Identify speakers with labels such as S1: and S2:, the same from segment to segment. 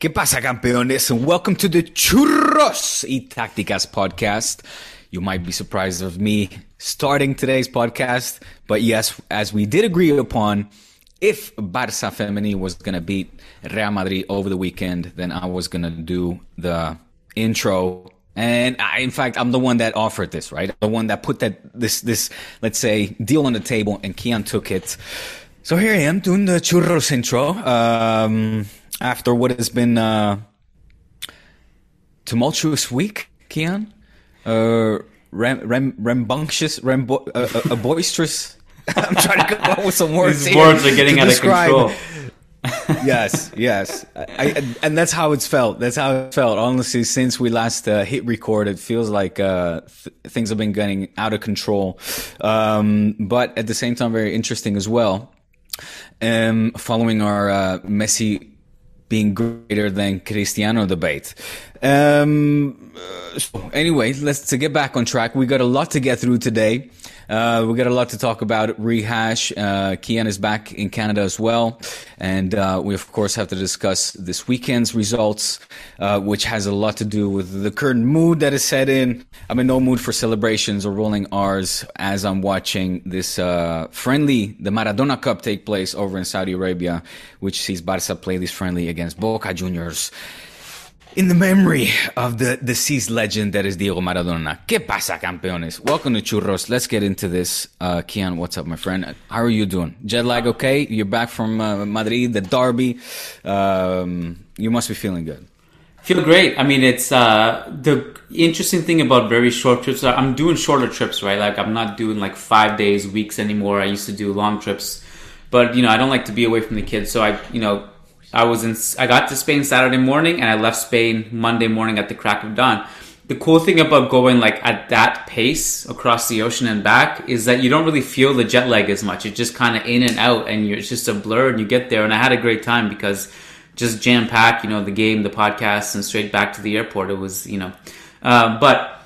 S1: ¿Qué pasa, campeones? And welcome to the Churros y Tácticas podcast. You might be surprised of me starting today's podcast, but yes, as we did agree upon, if Barça Femení was going to beat Real Madrid over the weekend, then I was going to do the intro. And I, in fact, I'm the one that offered this, right? The one that put that this this let's say deal on the table, and Kiyan took it. So here I am doing the churros intro. Um, after what has been a tumultuous week, Kiyan, uh, ram, ram, rambunctious, rambo, uh, uh, a boisterous. I'm trying to come up with some words.
S2: These words are getting out of control.
S1: yes, yes, I, I, and that's how it's felt. That's how it felt. Honestly, since we last uh, hit record, it feels like uh, th- things have been getting out of control. Um, but at the same time, very interesting as well. Um, following our uh, Messi being greater than Cristiano debate. Um, so anyway, let's to get back on track. We got a lot to get through today. Uh, we got a lot to talk about. Rehash. Uh, Kiyan is back in Canada as well, and uh, we of course have to discuss this weekend's results, uh, which has a lot to do with the current mood that is set in. I'm in no mood for celebrations or rolling R's as I'm watching this uh, friendly, the Maradona Cup, take place over in Saudi Arabia, which sees Barca play this friendly against Boca Juniors in the memory of the deceased legend that is Diego Maradona. ¿Qué pasa, campeones? Welcome to Churros. Let's get into this. Uh, Kiyan, what's up, my friend? How are you doing? Jet lag okay? You're back from uh, Madrid, the derby. Um, you must be feeling good.
S2: Feel great. I mean, it's uh, the interesting thing about very short trips. I'm doing shorter trips, right? Like I'm not doing like five days, weeks anymore. I used to do long trips, but you know, I don't like to be away from the kids. So I, you know, I was in. I got to Spain Saturday morning, and I left Spain Monday morning at the crack of dawn. The cool thing about going like at that pace across the ocean and back is that you don't really feel the jet lag as much. It's just kind of in and out, and it's just a blur. And you get there, and I had a great time because just jam packed. You know, the game, the podcast, and straight back to the airport. It was, you know, uh, but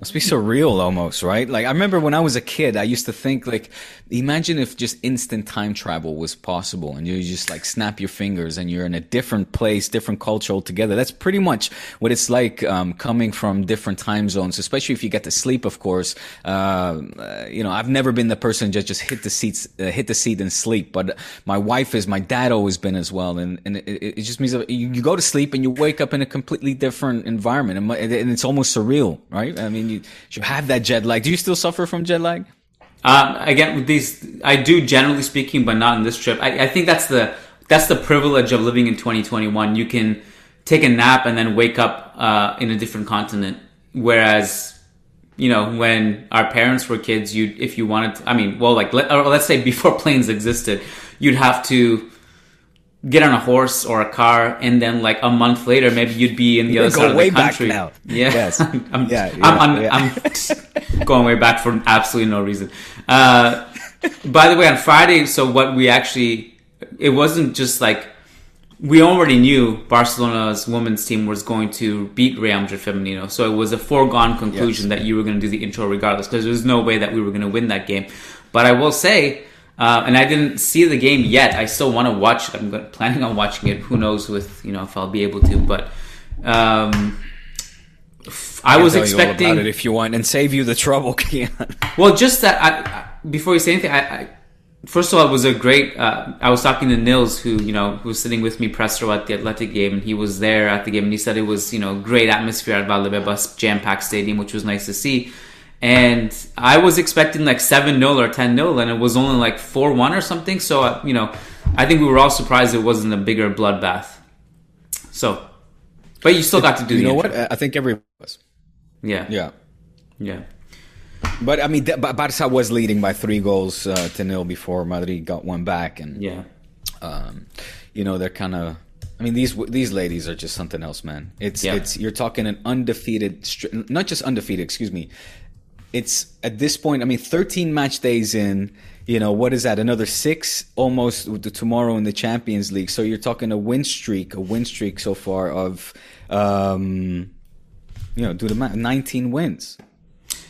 S1: Must be surreal almost, right? Like I remember when I was a kid, I used to think like, imagine if just instant time travel was possible and you just like snap your fingers and you're in a different place, different culture altogether. That's pretty much what it's like um, coming from different time zones, especially if you get to sleep, of course. Uh, uh, you know, I've never been the person that just hit the seats, uh, hit the seat and sleep, but my wife is, my dad always been as well. And, and it, it just means you, you go to sleep and you wake up in a completely different environment and it's almost surreal, right? I mean, you should have that jet lag. Do you still suffer from jet lag?
S2: Um, again, with these, I do generally speaking, but not in this trip. I, I think that's the that's the privilege of living in 2021. You can take a nap and then wake up uh, in a different continent. Whereas, you know, when our parents were kids, you if you wanted, to, I mean, well, like let, let's say before planes existed, you'd have to get on a horse or a car, and then like a month later, maybe you'd be in the other side of
S1: way
S2: the
S1: back
S2: country. Yeah,
S1: Yes.
S2: I'm,
S1: Yeah,
S2: I'm,
S1: yeah,
S2: I'm,
S1: yeah.
S2: I'm going way back for absolutely no reason. Uh, by the way, on Friday, so what we actually, it wasn't just like we already knew Barcelona's women's team was going to beat Real Madrid Femenino, so it was a foregone conclusion that you were going to do the intro regardless, because there was no way that we were going to win that game. But I will say, uh, and I didn't see the game yet. I still want to watch it. I'm planning on watching it. Who knows with you know if I'll be able to, but. Um, I was
S1: tell you all
S2: expecting
S1: about it if you want and save you the trouble, Kiyan.
S2: well, just that. I, I, before you say anything, I, I first of all, it was a great. Uh, I was talking to Nils, who you know who was sitting with me press row at the Athletic game, and he was there at the game, and he said it was you know great atmosphere at Valdebebas jam packed stadium, which was nice to see. And I was expecting like seven 0 or ten 0 and it was only like four one or something. So uh, you know, I think we were all surprised it wasn't a bigger bloodbath. So, but you still got to do.
S1: you
S2: the
S1: know
S2: intro.
S1: what? I think everyone was.
S2: Yeah,
S1: Yeah.
S2: yeah.
S1: But I mean, Barca was leading by three goals uh, to nil before Madrid got one back, and
S2: Yeah.
S1: um, you know they're kind of. I mean, these these ladies are just something else, man. It's
S2: Yeah.
S1: it's you're talking an undefeated, not just undefeated. Excuse me. It's at this point. I mean, 13 match days in. You know what is that? Another six almost with the tomorrow in the Champions League. So you're talking a win streak, a win streak so far of, um, you know, do the math, 19 wins.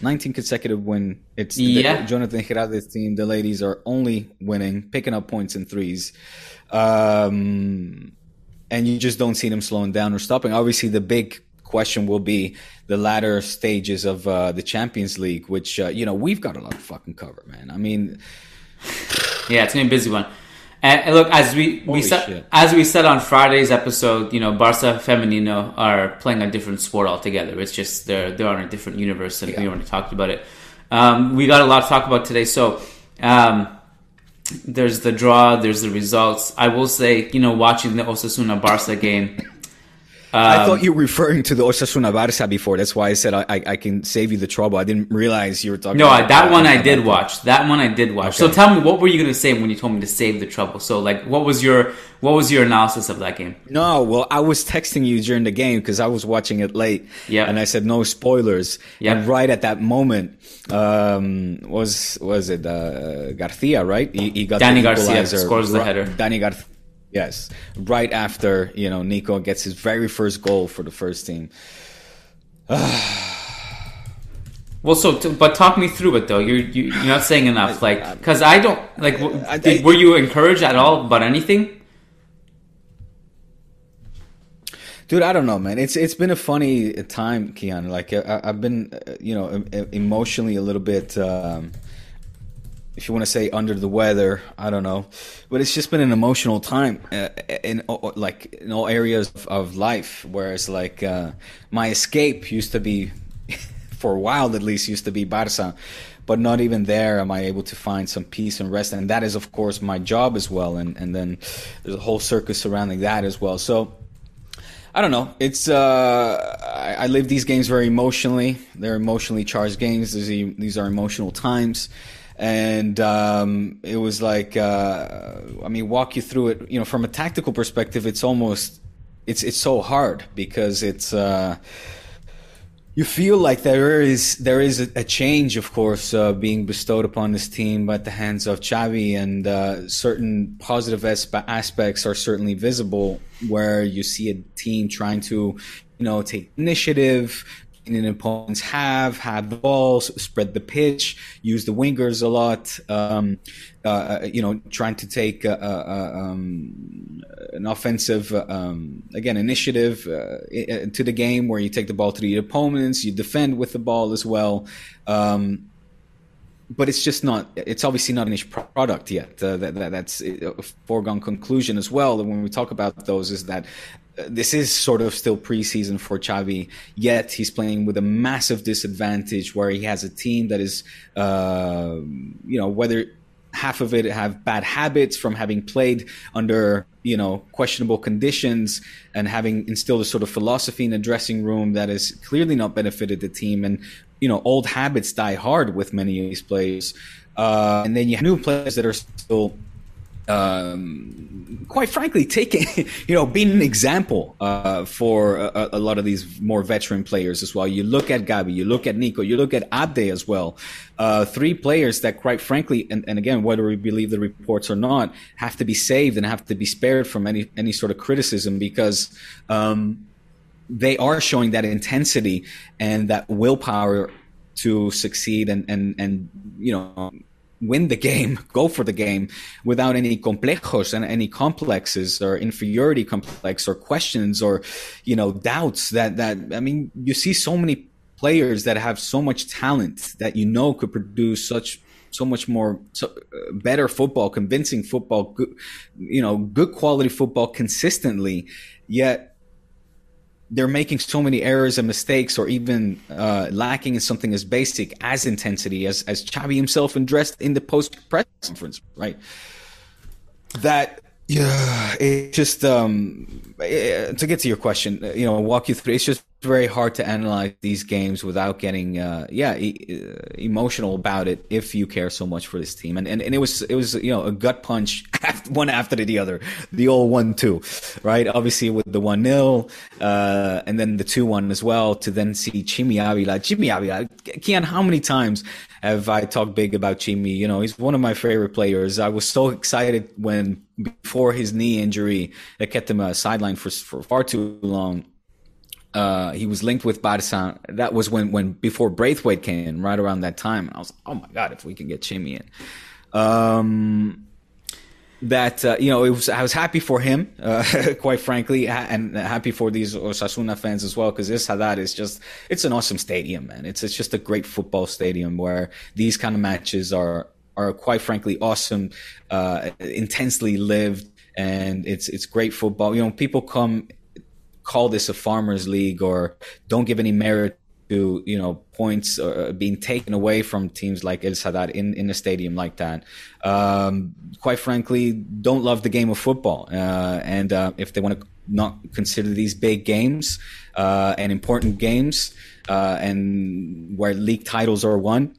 S1: 19 consecutive win. It's the- Jonathan Giráldez team. The ladies are only winning, picking up points in threes. Um, and you just don't see them slowing down or stopping. Obviously, the big question will be the latter stages of uh, the Champions League, which, uh, you know, we've got a lot of fucking cover, man. I mean,
S2: Yeah, it's gonna be a busy one. And, and look, as we, we said, as we said on Friday's episode, you know, Barca Femenino are playing a different sport altogether. It's just they're they're on a different universe, and we already talked about it. Um, we got a lot to talk about today, so um, there's the draw, there's the results. I will say, you know, watching the Osasuna Barca game.
S1: I
S2: um,
S1: thought you were referring to the Osasuna Barca before. That's why I said I, I, I can save you the trouble. I didn't realize you were talking
S2: No, I,
S1: about
S2: that one I did watch. That one I did watch. So tell me, what were you going to say when you told me to save the trouble? So, like, what was your what was your analysis of that game?
S1: No, well, I was texting you during the game because I was watching it late.
S2: Yeah.
S1: And I said no spoilers.
S2: Yeah.
S1: And right at that moment, um, was was it uh, Garcia? Right? He, he got
S2: Danny Garcia scores the header.
S1: Danny Garcia. Yes. Right after you know Nico gets his very first goal for the first team.
S2: Well, so t- but talk me through it though. You're you, you're not saying enough, like because I don't like. W-
S1: I-
S2: did,
S1: I-
S2: were you encouraged at all about anything?
S1: Dude, I don't know, man. It's it's been a funny time, Kiyan. Like I, I've been, uh, you know, em- em- emotionally a little bit, um, if you want to say, under the weather. I don't know, but it's just been an emotional time uh, in uh, like in all areas of, of life. Whereas like uh, my escape used to be, for a while at least, used to be Barca. But not even there am I able to find some peace and rest, and that is of course my job as well. And and then there's a whole circus surrounding that as well. So. I don't know. It's uh, I, I live these games very emotionally. They're emotionally charged games. These these are emotional times, and um, it was like uh, I mean, walk you through it. You know, from a tactical perspective, it's almost it's it's so hard because it's. Uh, you feel like there is there is a, a change, of course, uh, being bestowed upon this team at the hands of Xavi, and uh, certain positive aspe- aspects are certainly visible. Where you see a team trying to, you know, take initiative in opponent's have, have the balls, spread the pitch, use the wingers a lot. Um, uh, you know, trying to take uh, uh, um, an offensive, uh, um, again, initiative uh, to the game where you take the ball to the opponents, you defend with the ball as well. Um, but it's just not, it's obviously not an finished product yet. Uh, that, that, that's a foregone conclusion as well. And when we talk about those, is that uh, this is sort of still preseason for Xavi, yet he's playing with a massive disadvantage where he has a team that is, uh, you know, whether half of it have bad habits from having played under you know questionable conditions and having instilled a sort of philosophy in the dressing room that has clearly not benefited the team and you know old habits die hard with many of these players. Uh, and then you have new players that are still um, quite frankly, taking, you know, being an example uh, for a, a, lot of these more veteran players as well. You look at Gabi, you look at Nico, you look at Abde as well. Uh, three players that, quite frankly, and, and, again, whether we believe the reports or not, have to be saved and have to be spared from any any sort of criticism because um, they are showing that intensity and that willpower to succeed and and and you know win the game, go for the game without any complejos and any complexes or inferiority complex or questions or, you know, doubts that, that, I mean, you see so many players that have so much talent that you know could produce such so much more so, uh, better football, convincing football, good, you know, good quality football consistently. Yet they're making so many errors and mistakes or even uh, lacking in something as basic as intensity as, as Xavi himself addressed in the post press conference, right? That yeah, it just um, eh, to get to your question, you know, walk you through. It's just very hard to analyze these games without getting, uh, yeah, e- emotional about it. If you care so much for this team, and, and and it was it was you know a gut punch, one after the other, the old one two, right? Obviously with the one 0 uh, and then the two one as well. To then see Chimy Avila, Chimy Avila, Kiyan, how many times have I talked big about Chimy? You know, he's one of my favorite players. I was so excited when before his knee injury that kept him uh, sidelined for for far too long. Uh, he was linked with Barca. That was when when before Braithwaite came in, right around that time. And I was, oh my god, if we can get Chimy in. Um, that uh, you know it was I was happy for him, uh, quite frankly, and happy for these Osasuna fans as well because this Sadar is just it's an awesome stadium, man. It's it's just a great football stadium where these kind of matches are are quite frankly awesome, uh, intensely lived, and it's it's great football. You know, people come call this a farmers league or don't give any merit to you know points uh, being taken away from teams like El Sadar in in a stadium like that. Um, quite frankly, don't love the game of football, uh, and uh, if they want to not consider these big games uh, and important games uh, and where league titles are won,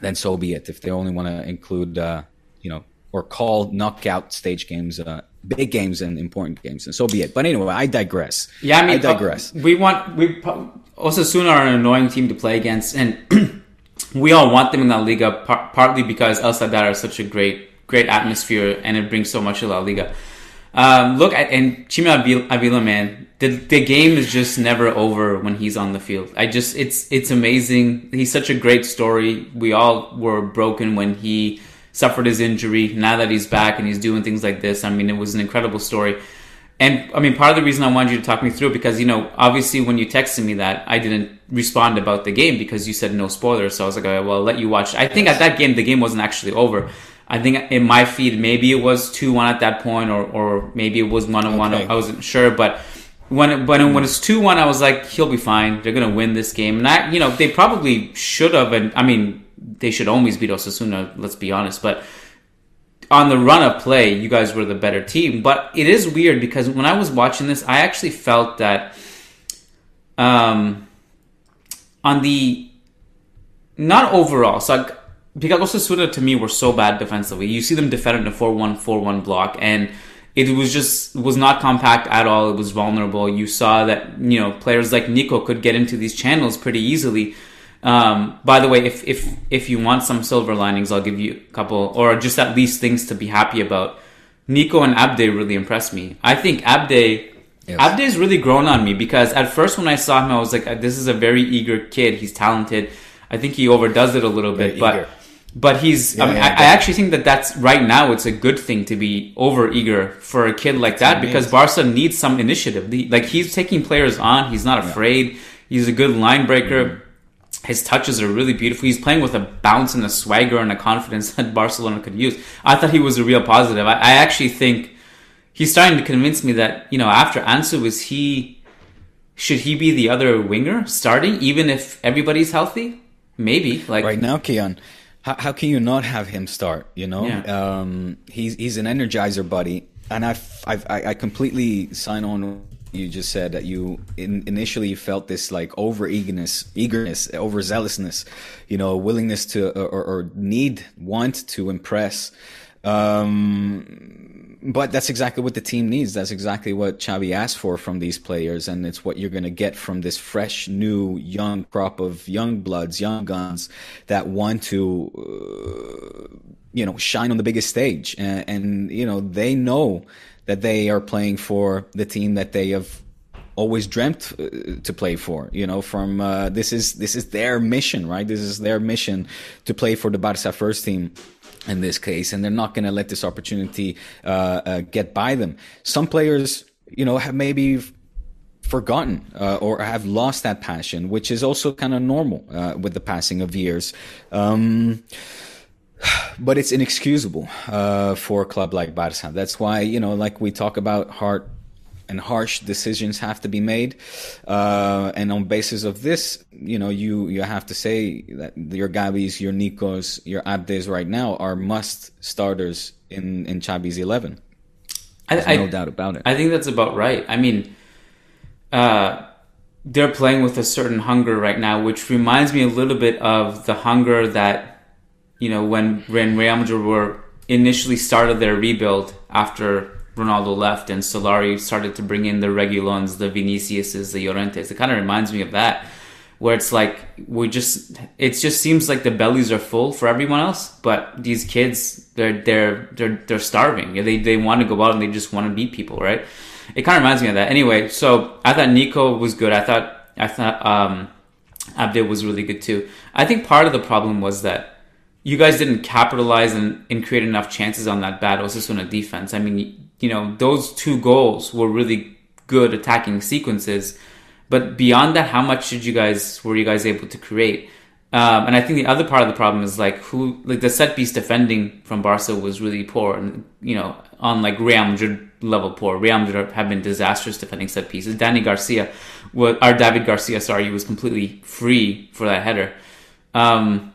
S1: then so be it. If they only want to include uh, you know or call knockout stage games big games and important games, and so be it. But anyway, I digress.
S2: Yeah, I mean,
S1: I digress.
S2: we want we Osasuna are an annoying team to play against, and we all want them in La Liga par- partly because El Sadar is such a great, great atmosphere and it brings so much to La Liga. Um, look, at, and Chimy Avila, man, the, the game is just never over when he's on the field. I just, it's, it's amazing. He's such a great story. We all were broken when he suffered his injury. Now that he's back and he's doing things like this, I mean, it was an incredible story. And I mean, part of the reason I wanted you to talk me through it because you know, obviously, when you texted me that, I didn't respond about the game because you said no spoilers. So I was like, well, I'll let you watch. I think at that game, the game wasn't actually over. I think in my feed, maybe it was two one at that point, or or maybe it was one on one. I wasn't sure, but when it, when it, when it's two one, I was like, he'll be fine. They're gonna win this game, and I, you know, they probably should have. And I mean, they should always beat Osasuna. Let's be honest, but on the run of play, you guys were the better team. But it is weird because when I was watching this, I actually felt that um, on the not overall, so like, because Osasuna to me were so bad defensively. You see them defend in a 4-1, 4-1 block, and it was just was not compact at all. It was vulnerable. You saw that you know players like Nico could get into these channels pretty easily. Um, by the way, if if if you want some silver linings, I'll give you a couple, or just at least things to be happy about. Nico and Abde really impressed me. I think Abde Yes. Abde's really grown on me because at first when I saw him, I was like, "This is a very eager kid. He's talented. I think he overdoes it a little bit, but but he's. Yeah, I mean, yeah, I, I, actually think that that's right now. It's a good thing to be over eager for a kid like that because Barca needs some initiative. Like he's taking players on. He's not afraid. Yeah. He's a good line breaker. Mm-hmm his touches are really beautiful. He's playing with a bounce and a swagger and a confidence that Barcelona could use. I thought he was a real positive. I, I actually think he's starting to convince me that you know after Ansu is he should he be the other winger starting even if everybody's healthy? Maybe like
S1: right now, Kiyan. How, how can you not have him start? You know, yeah. um, he's he's an energizer buddy, and I've, I've I completely sign on you just said that you in, initially felt this like over eagerness, eagerness, overzealousness, you know, willingness to or, or need, want to impress. Um, but that's exactly what the team needs. That's exactly what Xavi asked for from these players, and it's what you're going to get from this fresh, new, young crop of young bloods, young guns that want to, uh, you know, shine on the biggest stage, and, and you know they know that they are playing for the team that they have always dreamt uh, to play for you know from uh, this is this is their mission right? This is their mission to play for the Barca first team in this case and they're not going to let this opportunity uh, uh, get by them. Some players you know have maybe forgotten uh, or have lost that passion which is also kind of normal uh, with the passing of years. Um, but it's inexcusable for a club like Barca that's why you know like we talk about hard and harsh decisions have to be made. Uh, and on basis of this, you know, you, you have to say that your Gabis, your Nicos, your Abdes right now are must starters in, in Xavi's 11. There's I, no doubt about it.
S2: I think that's about right. I mean, uh, they're playing with a certain hunger right now, which reminds me a little bit of the hunger that, you know, when, when Real Madrid were initially started their rebuild after Ronaldo left and Solari started to bring in the Reguilons, the Viniciuses, the Llorentes. It kind of reminds me of that, where it's like we just it just seems like the bellies are full for everyone else, but these kids they're they're they're they're starving. They they want to go out and they just want to beat people, right? It kind of reminds me of that. Anyway, so I thought Nico was good. I thought I thought um, was really good too. I think part of the problem was that you guys didn't capitalize and, and create enough chances on that battle, bad Osasuna defense. I mean, you know, those two goals were really good attacking sequences. But beyond that, how much did you guys were you guys able to create? Um, and I think the other part of the problem is like who like the set piece defending from Barca was really poor, and you know on like Real Madrid level poor. Real Madrid have been disastrous defending set pieces. Danny Garcia, what our David Garcia, sorry, was completely free for that header. Um,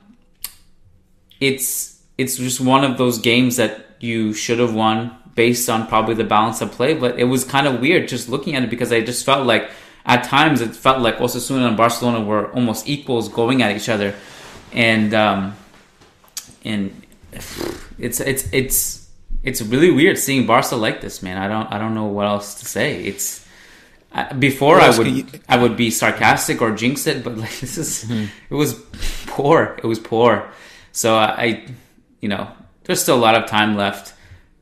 S2: it's it's just one of those games that you should have won based on probably the balance of play. But it was kind of weird just looking at it because I just felt like at times it felt like Osasuna and Barcelona were almost equals going at each other, and um, and it's it's it's it's really weird seeing Barca like this, man. I don't I don't know what else to say. It's before I would you... I would be sarcastic or jinx it, but like this is mm-hmm. it was poor. It was poor. So I, you know, there's still a lot of time left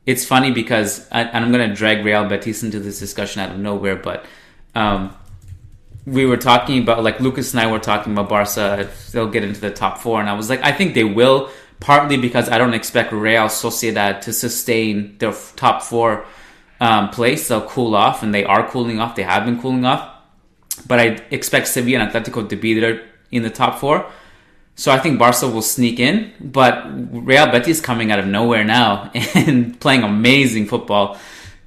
S2: it's funny because I, and I'm going to drag Real Betis into this discussion out of nowhere, but um, we were talking about like Lucas and I were talking about Barca. They'll get into the top four, and I was like, I think they will. Partly because I don't expect Real Sociedad to sustain their top four um, place. They'll cool off, and they are cooling off. They have been cooling off, but I expect Sevilla and Atletico to be there in the top four. So I think Barca will sneak in, but Real Betis coming out of nowhere now and playing amazing football,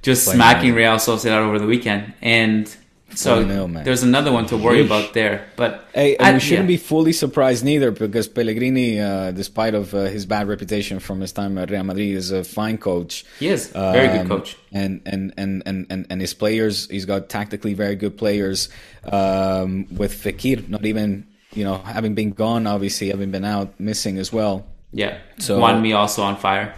S2: just Playing smacking Real Sociedad over the weekend. And so there's another one to worry about there. But
S1: hey, and we shouldn't yeah. be fully surprised neither because Pellegrini, uh, despite of uh, his bad reputation from his time at Real Madrid, is a fine coach.
S2: He is um, very good coach,
S1: and, and and and and and his players. He's got tactically very good players. Um, with Fekir, not even you know, having been gone, obviously, having been out, missing as well.
S2: Yeah. So Juanmi also on fire.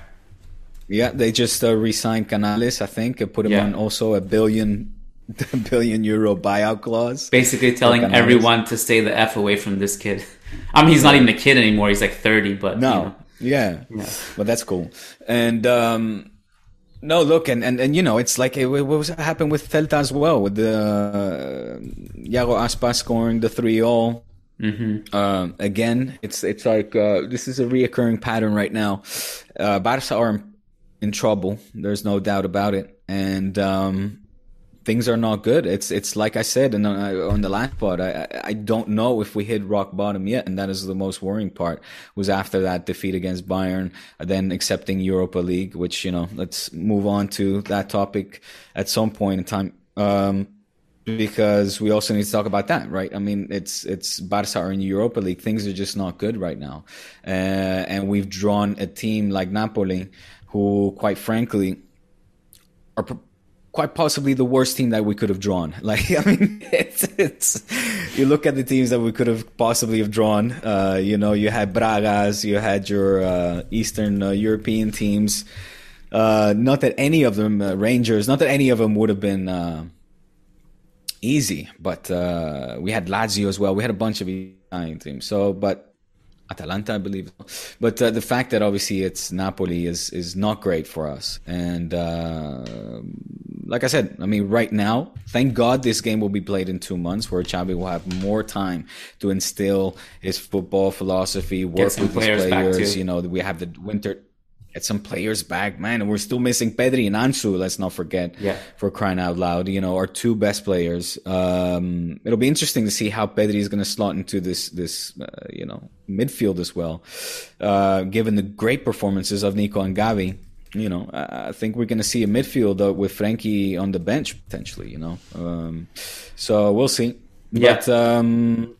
S1: Yeah, they just uh, re-signed Canales, I think, and put him yeah. on also a billion billion euro buyout clause.
S2: Basically telling everyone to stay the f away from this kid. I mean, he's not even a kid anymore; he's like thirty. But
S1: no,
S2: you know.
S1: yeah, yeah, well, that's cool. And um, no, look, and, and, and you know, it's like it, was happened with Celta as well, with the uh, Iago Aspas scoring the three all. Mm-hmm. Uh, again, it's it's like uh, this is a reoccurring pattern right now. Uh, Barca are in trouble. There's no doubt about it, and um, things are not good. It's it's like I said in, uh, on the last part. I I don't know if we hit rock bottom yet, and that is the most worrying part. Was after that defeat against Bayern, then accepting Europa League, which you know, let's move on to that topic at some point in time. Um, because we also need to talk about that, right? I mean, it's it's Barca are in Europa League. Things are just not good right now, uh, and we've drawn a team like Napoli, who, quite frankly, are quite possibly the worst team that we could have drawn. Like, I mean, it's it's you look at the teams that we could have possibly have drawn. Uh, you know, you had Bragas, you had your uh, Eastern uh, European teams. Uh, not that any of them uh, Rangers, not that any of them would have been easy, but uh, we had Lazio as well. We had a bunch of Italian teams. So, but Atalanta, I believe. But uh, the fact that obviously it's Napoli is is not great for us. And uh, like I said, I mean, right now, thank God this game will be played in two months, where Xavi will have more time to instill his football philosophy, work with his players. You know, we have the winter get some players back, man. And we're still missing Pedri and Ansu. Let's not forget.
S2: Yeah.
S1: For crying out loud, you know, our two best players. Um, it'll be interesting to see how Pedri is going to slot into this this uh, you know midfield as well, uh, given the great performances of Nico and Gavi. You know, I think we're going to see a midfield uh, with Frenkie on the bench potentially. You know, um, so we'll see.
S2: Yeah.
S1: But um,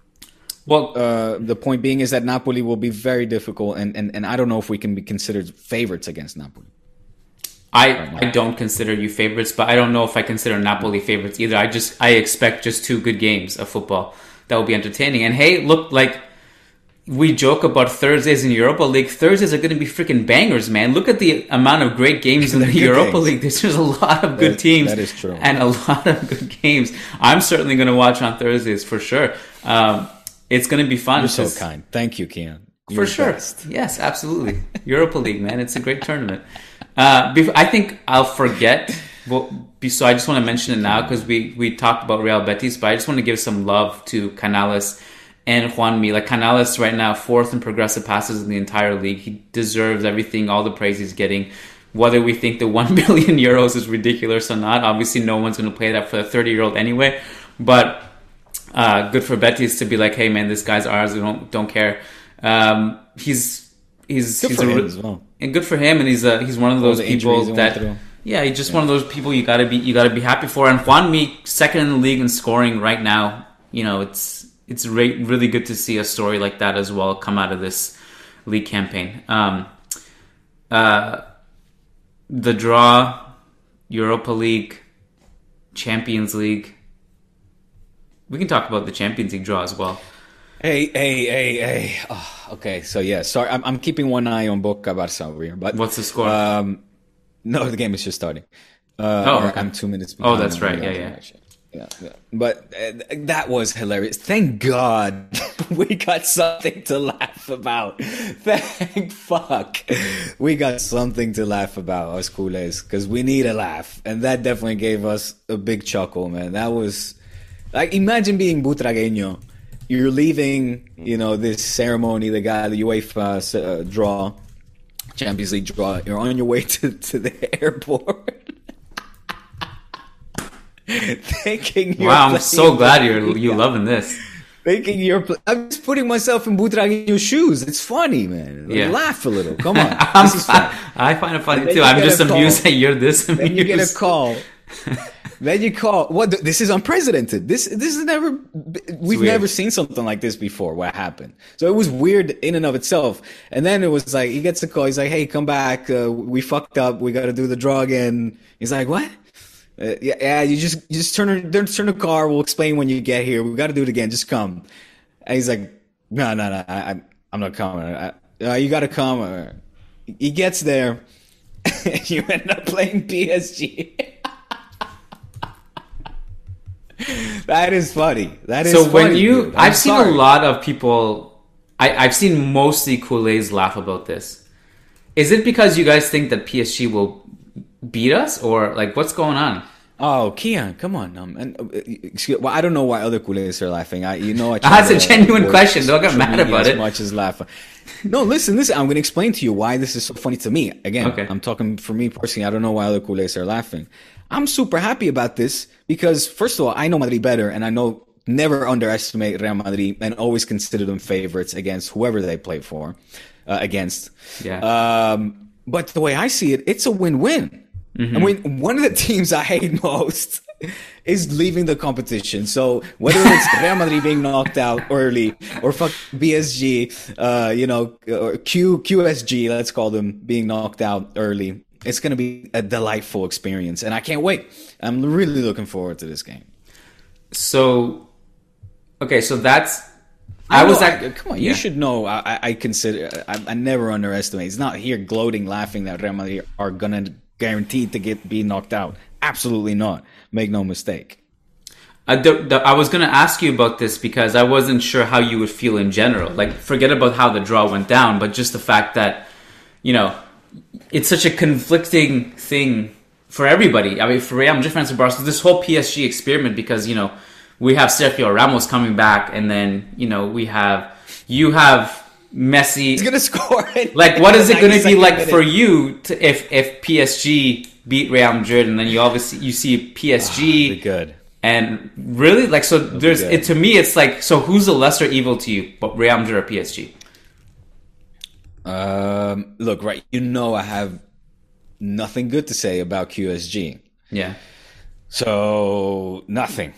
S2: well,
S1: uh, the point being is that Napoli will be very difficult, and, and, and I don't know if we can be considered favorites against Napoli.
S2: I, right I don't consider you favorites, but I don't know if I consider Napoli favorites either. I just I expect just two good games of football that will be entertaining. And hey, look, like we joke about Thursdays in Europa League. Thursdays are going to be freaking bangers, man. Look at the amount of great games in the Europa games. League. There's, there's a lot of good teams.
S1: That is true.
S2: And a lot of good games. I'm certainly going to watch on Thursdays for sure. Um, it's going to be fun.
S1: You're so kind. Thank you, Kiyan.
S2: You're for sure. Best. Yes, absolutely. Europa League, man. It's a great tournament. Uh, before, I think I'll forget. Well, so I just want to mention it now because we, we talked about Real Betis, but I just want to give some love to Canales and Juanmi. Like Canales right now, fourth in progressive passes in the entire league. He deserves everything, all the praise he's getting. Whether we think the 1 billion euros is ridiculous or not, obviously no one's going to play that for a 30 year old anyway. But uh, good for Betis to be like, hey man, this guy's ours. We don't don't care. Um, he's he's
S1: good
S2: he's
S1: for
S2: a,
S1: him as well.
S2: and good for him. And he's a, he's one of those people that yeah, he's just yeah. one of those people you gotta be you gotta be happy for. And Juanmi, second in the league in scoring right now. You know, it's it's re- really good to see a story like that as well come out of this league campaign. Um, uh, the draw, Europa League, Champions League we can talk about the Champions League draw as well.
S1: Hey, hey, hey, hey. Oh, okay, so yeah, sorry, I'm, I'm keeping one eye on Boca Barça over here. But
S2: what's the score?
S1: Um, no, the game is just starting. Uh,
S2: oh, okay.
S1: I'm two minutes.
S2: Oh, that's right. Yeah, yeah.
S1: Yeah, yeah. But uh, that was hilarious. Thank God we got something to laugh about. Thank fuck we got something to laugh about, us culés, because we need a laugh. And that definitely gave us a big chuckle, man. That was like, imagine being Butragueño. You're leaving, you know, this ceremony, the guy, the UEFA uh, draw, Champions League draw. You're on your way to, to the airport. thinking
S2: wow, I'm so glad you're you loving this.
S1: Thinking you're, I'm just putting myself in Butragueño's shoes. It's funny, man. Like, yeah. Laugh a little. Come on. this is fun.
S2: I find it funny too. I'm just amused that you're this amused.
S1: Then you get a call. Then you call what? This is unprecedented. This this is never. We've never seen something like this before. What happened? So it was weird in and of itself. And then it was like he gets a call. He's like, "Hey, come back. Uh, we fucked up. We got to do the drug." again." He's like, "What?" Uh, yeah, yeah. You just you just turn turn the car. We'll explain when you get here. We got to do it again. Just come. And he's like, "No, no, no. I, I'm not coming. I, uh, you got to come." He gets there. you end up playing PSG. that is funny. That is
S2: so
S1: funny,
S2: when you. I've seen a lot of people. I, I've seen mostly culés laugh about this. Is it because you guys think that PSG will beat us, or like what's going on?
S1: Oh, Kiyan, come on. Um, and, uh, excuse, well, I don't know why other culés are laughing. I, you know, I
S2: That's a genuine question. Don't get mad about
S1: as
S2: it.
S1: much as laugh. No, listen, listen. I'm going to explain to you why this is so funny to me. Again,
S2: Okay.
S1: I'm talking for me personally. I don't know why other culés are laughing. I'm super happy about this because, first of all, I know Madrid better, and I know never underestimate Real Madrid and always consider them favorites against whoever they play for, uh, against.
S2: Yeah.
S1: Um, but the way I see it, it's a win-win.
S2: Mm-hmm.
S1: I mean, one of the teams I hate most is leaving the competition. So whether it's Real Madrid being knocked out early or fuck BSG, uh, you know, or Q QSG, let's call them being knocked out early, it's going to be a delightful experience, and I can't wait. I'm really looking forward to this game.
S2: So, Okay, so that's.
S1: I,
S2: I was
S1: like. Come on,
S2: yeah.
S1: you should know. I, I- I consider. I, I never underestimate. It's not here gloating, laughing that Real Madrid are gonna guaranteed to get be knocked out. Absolutely not. Make no mistake.
S2: I, the, the, I was going to ask you about this because I wasn't sure how you would feel in general. Like, forget about how the draw went down, but just the fact that, you know, it's such a conflicting thing for everybody. I mean, for Real Madrid fans and Barcelona, this whole PSG experiment because, you know, we have Sergio Ramos coming back and then, you know, we have, you have Messi.
S1: He's gonna score.
S2: Like, what is it going to be like
S1: minute.
S2: for you to, if if PSG beat Real Madrid and then you obviously you see PSG
S1: good.
S2: and really like so there's it to me it's like so who's the lesser evil to you, but Real Madrid or PSG?
S1: Um, look, right. You know, I have nothing good to say about QSG.
S2: Yeah.
S1: So nothing,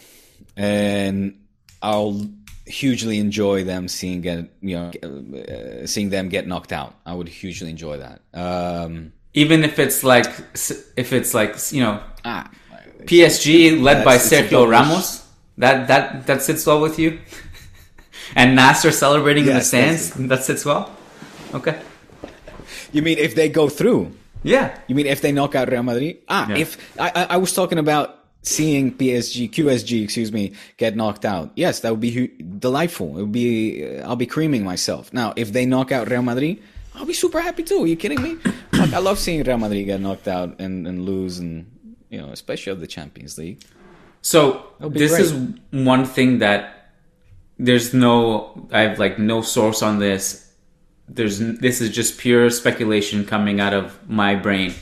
S1: and I'll hugely enjoy them seeing get you know uh, seeing them get knocked out. I would hugely enjoy that. Um,
S2: Even if it's like if it's like you know
S1: ah,
S2: PSG led by
S1: That's- it's a
S2: Sergio Ramos, that that that sits well with you. and Nasser celebrating in the stands, that sits well. Okay.
S1: you mean if they go through?
S2: Yeah.
S1: You mean if they knock out Real Madrid? Ah,
S2: Yeah.
S1: if I, I I was talking about seeing PSG, QSG, excuse me, get knocked out. Yes, that would be delightful. It would be. Uh, I'll be creaming myself. Now, if they knock out Real Madrid, I'll be super happy too. Are you kidding me? Like, I love seeing Real Madrid get knocked out and, and lose, and you know, especially of the Champions League.
S2: So this
S1: great.
S2: is one thing that there's no I have like no source on this. There's this is just pure speculation coming out of my brain.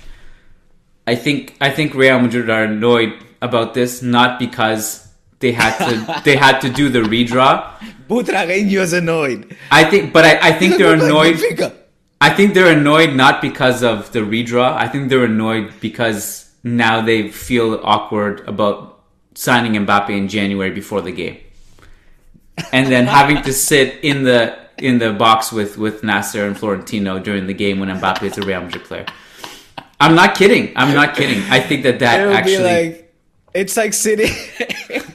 S2: I think I think Real Madrid are annoyed about this not because they had to they had to do the redraw.
S1: Butragueño's annoyed.
S2: I think, but I, I think they're annoyed. I think they're annoyed not because of the redraw. I think they're annoyed because now they feel awkward about signing Mbappe in January before the game, and then having to sit in the in the box with with Nasser and Florentino during the game when Mbappe is a Real Madrid player. I'm not kidding. I'm not kidding. I think that that actually.
S1: It's like sitting.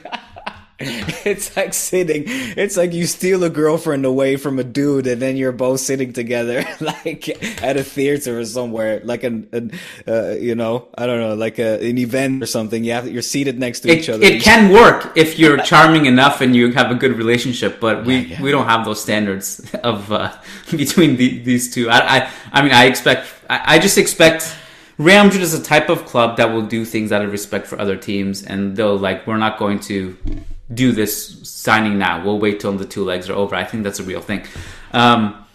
S1: it's like sitting. It's like you steal a girlfriend away from a dude, and then you're both sitting together, like at a theater or somewhere, like an, an uh, you know, I don't know, like a, an event or something. You have you're seated next to
S2: it,
S1: each other.
S2: it can work if you're charming enough and you have a good relationship, but we, we don't have those standards of uh, between the, these two. I, I I mean I expect I, I just expect Real Madrid is a type of club that will do things out of respect for other teams, and they'll like we're not going to do this signing now. We'll wait till the two legs are over. I think that's a real thing. Um,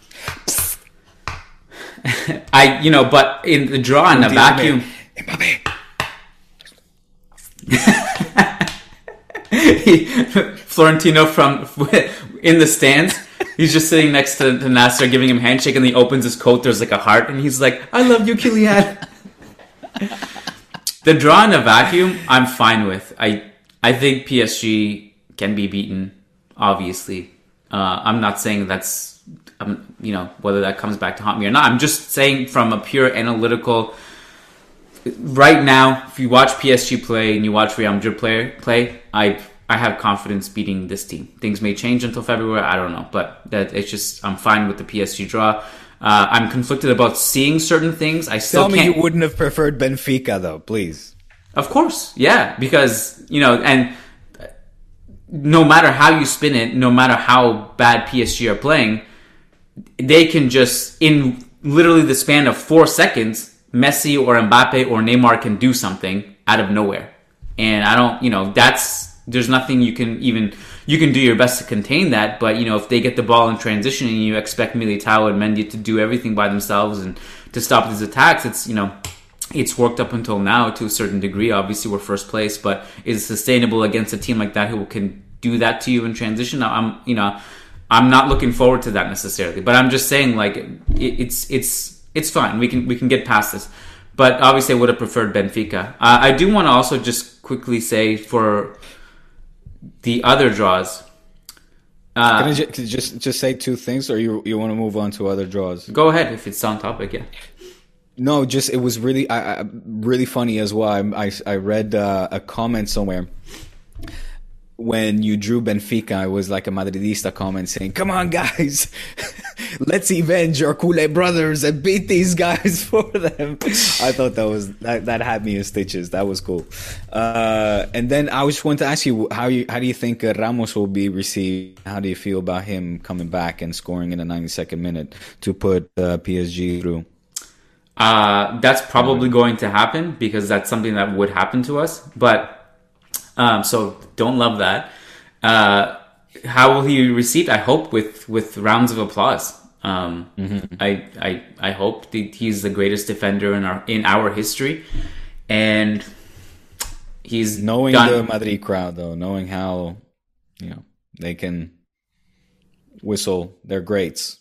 S2: I you know, but in the draw in a vacuum. Florentino from in the stands. He's just sitting next to, to Nasser, giving him a handshake, and he opens his coat. There's like a heart, and he's like, "I love you, Kylian." The draw in a vacuum, I'm fine with. I I think PSG can be beaten. Obviously, uh, I'm not saying that's um, you know whether that comes back to haunt me or not. I'm just saying from a pure analytical right now, if you watch PSG play and you watch Real Madrid play, play, I I have confidence beating this team. Things may change until February. I don't know, but that it's just I'm fine with the PSG draw. Uh, I'm conflicted about seeing certain things. I still
S1: Tell me
S2: can't.
S1: you wouldn't have preferred Benfica though, please.
S2: Of course, yeah, because you know, and no matter how you spin it, no matter how bad PSG are playing, they can just in literally the span of four seconds, Messi or Mbappe or Neymar can do something out of nowhere, and I don't, you know, that's there's nothing you can even you can do your best to contain that, but you know, if they get the ball in transition and you expect Militao and Mendy to do everything by themselves and to stop these attacks, it's you know it's worked up until now to a certain degree. Obviously, we're first place, but is it sustainable against a team like that who can do that to you in transition? I'm, you know, I'm not looking forward to that necessarily. But I'm just saying, like, it, it's it's it's fine. We can we can get past this. But obviously, I would have preferred Benfica. Uh, I do want to also just quickly say for the other draws. Uh,
S1: Can I ju- can just just say two things, or you you want to move on to other draws?
S2: Go ahead if it's on topic. Yeah.
S1: No, just it was really I, I, really funny as well. I I, I read uh, a comment somewhere. when you drew Benfica, it was like a Madridista comment saying, "Come on, guys, let's avenge our Culé brothers and beat these guys for them." I thought that was that, that had me in stitches. That was cool. Uh, and then I just want to ask you how you how do you think uh, Ramos will be received? How do you feel about him coming back and scoring in the 92nd minute to put uh, PSG through?
S2: Uh, that's probably going to happen because that's something that would happen to us. But um, so don't love that. Uh, how will he receive? I hope with with rounds of applause. Um, mm-hmm. I, I I hope that he's the greatest defender in our in our history, and he's
S1: knowing
S2: done-
S1: the Madrid crowd though, knowing how you know they can whistle their greats.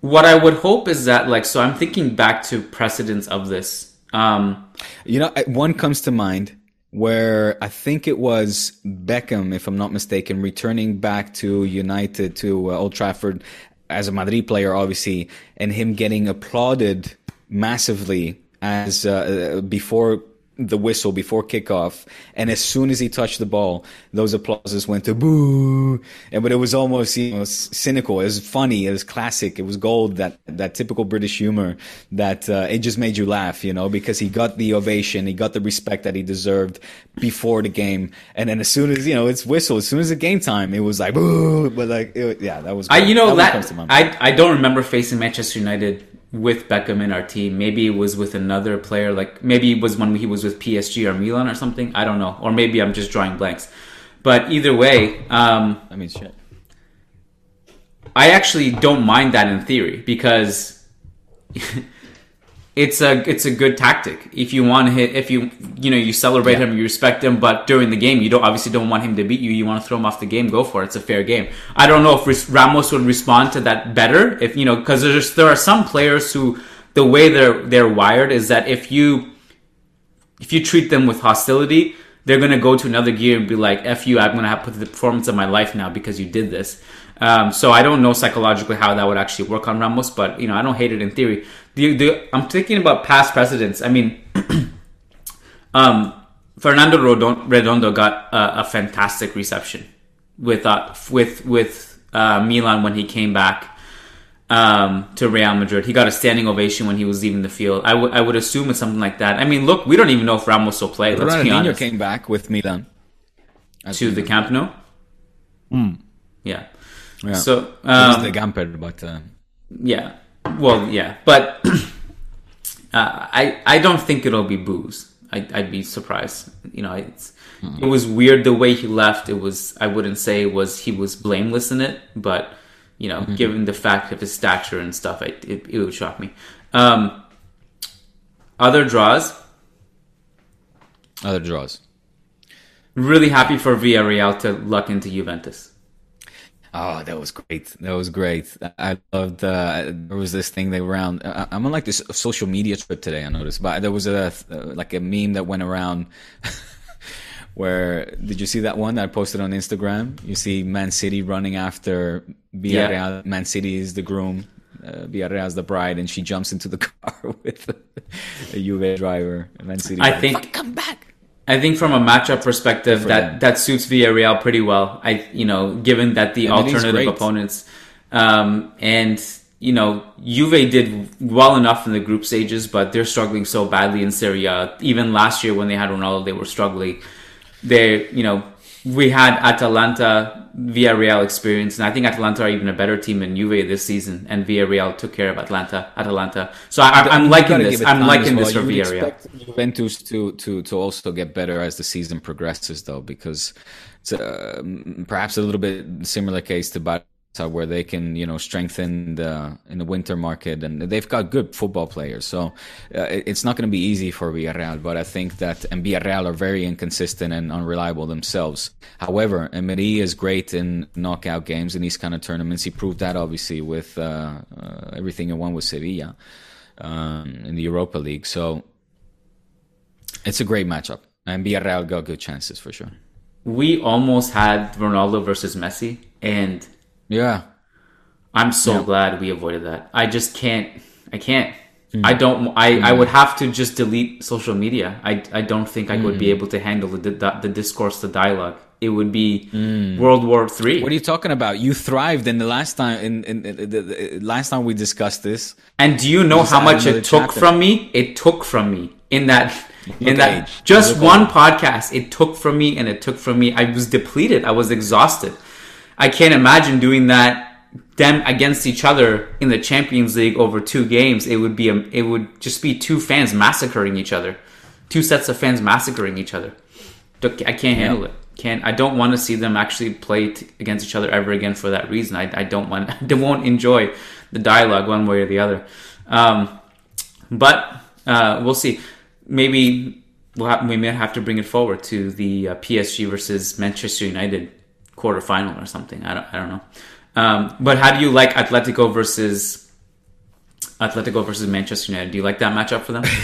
S2: What I would hope is that like so I'm thinking back to precedents of this. Um,
S1: you know, one comes to mind where I think it was Beckham, if I'm not mistaken, returning back to United to uh, Old Trafford as a Madrid player, obviously, and him getting applauded massively as uh, before the whistle before kickoff, and as soon as he touched the ball, those applauses went to boo. And but it was almost you know cynical. It was funny. It was classic. It was gold. That that typical British humor that uh, it just made you laugh, you know, because he got the ovation, he got the respect that he deserved before the game, and then as soon as you know it's whistle, as soon as the game time, it was like boo. But like it, yeah, that was.
S2: I you know that, that I I don't remember facing Manchester United with Beckham in our team. Maybe it was with another player, like maybe it was when he was with PSG or Milan or something. I don't know, or maybe I'm just drawing blanks. But either way, um,
S1: I mean, shit.
S2: I actually don't mind that in theory because it's a it's a good tactic. If you want to hit, if you you know you celebrate yeah. him, you respect him, but during the game you don't obviously don't want him to beat you. You want to throw him off the game. Go for it. It's a fair game. I don't know if Ramos would respond to that better if you know because there's there are some players who the way they're they're wired is that if you if you treat them with hostility, they're gonna go to another gear and be like, "F you, I'm gonna have to put the performance of my life now because you did this." Um, so I don't know psychologically how that would actually work on Ramos, but you know I don't hate it in theory. The, the, I'm thinking about past precedents. I mean, um, Fernando Redondo got a, a, fantastic reception with uh, with with uh, Milan when he came back um, to Real Madrid. He got a standing ovation when he was leaving the field. I, w- I would assume it's something like that. I mean, look, we don't even know if Ramos will play. Let's Ronaldinho be honest.
S1: came back with Milan
S2: to the Camp Nou.
S1: Mm.
S2: Yeah.
S1: Yeah.
S2: So um,
S1: the Gamper, but uh...
S2: yeah, well, yeah, but uh, I I don't think it'll be booze. I, would be surprised. You know, it's mm-hmm. it was weird the way he left. It was I wouldn't say it was he was blameless in it, but you know, mm-hmm. given the fact of his stature and stuff, it, it, it would shock me. Um, other draws.
S1: Other draws.
S2: Really happy for Villarreal to luck into Juventus.
S1: Oh, that was great. That was great. I loved. Uh, there was this thing they around. I'm on like this social media trip today. I noticed, but there was a like a meme that went around. where did you see that one that I posted on Instagram? You see Man City running after Villarreal. Yeah. Man City is the groom. Uh, Villarreal is the bride, and she jumps into the car with a, a Juve driver. Man City.
S2: I like, think
S1: come back.
S2: I think from a matchup perspective, For that them. that suits Villarreal pretty well. I you know, given that the alternative opponents, um, and you know, Juve did well enough in the group stages, but they're struggling so badly in Serie A. Even last year when they had Ronaldo, they were struggling. They, you know, we had Atalanta, Villarreal experience, and I think Atalanta are even a better team than Juve this season. And Villarreal took care of Atlanta, Atalanta. So I, am liking this. I'm liking well. this for you Villarreal.
S1: Juventus to to to also get better as the season progresses, though, because it's uh, perhaps a little bit similar case to Bar- where they can you know strengthen the in the winter market and they've got good football players. So uh, it's not going to be easy for Villarreal but I think that and Villarreal are very inconsistent and unreliable themselves. However Emery is great in knockout games in these kind of tournaments. He proved that obviously with uh, uh, everything he won with Sevilla um, in the Europa League. So it's a great matchup and Villarreal got good chances for sure.
S2: We almost had Ronaldo versus Messi and
S1: yeah.
S2: I'm so yeah. glad we avoided that. I just can't. I can't. Mm. I don't. I, I mm. would have to just delete social media. I, I don't think I would be mm. able to handle the, the the discourse, the dialogue. It would be World War Three.
S1: What are you talking about? You thrived in the last time. In, in, in the, the, last time we discussed this.
S2: And do you know how much it took
S1: chapter.
S2: from me? It took from me in that in that just one podcast. It took from me and it took from me. I was depleted. I was exhausted. I can't imagine doing that them against each other in the Champions League over two games. It would be a, it would just be two fans massacring each other. Two sets of fans massacring each other. I can't handle it. Can't. I don't want to see them actually play t- against each other ever again for that reason. I, I don't want. They won't enjoy the dialogue one way or the other. Um, but uh, we'll see. Maybe we'll have, we may have to bring it forward to the uh, PSG versus Manchester United quarterfinal or something. I don't. I don't know. Um, but how do you like Atletico versus Atletico versus Manchester United? Do you like that matchup for them?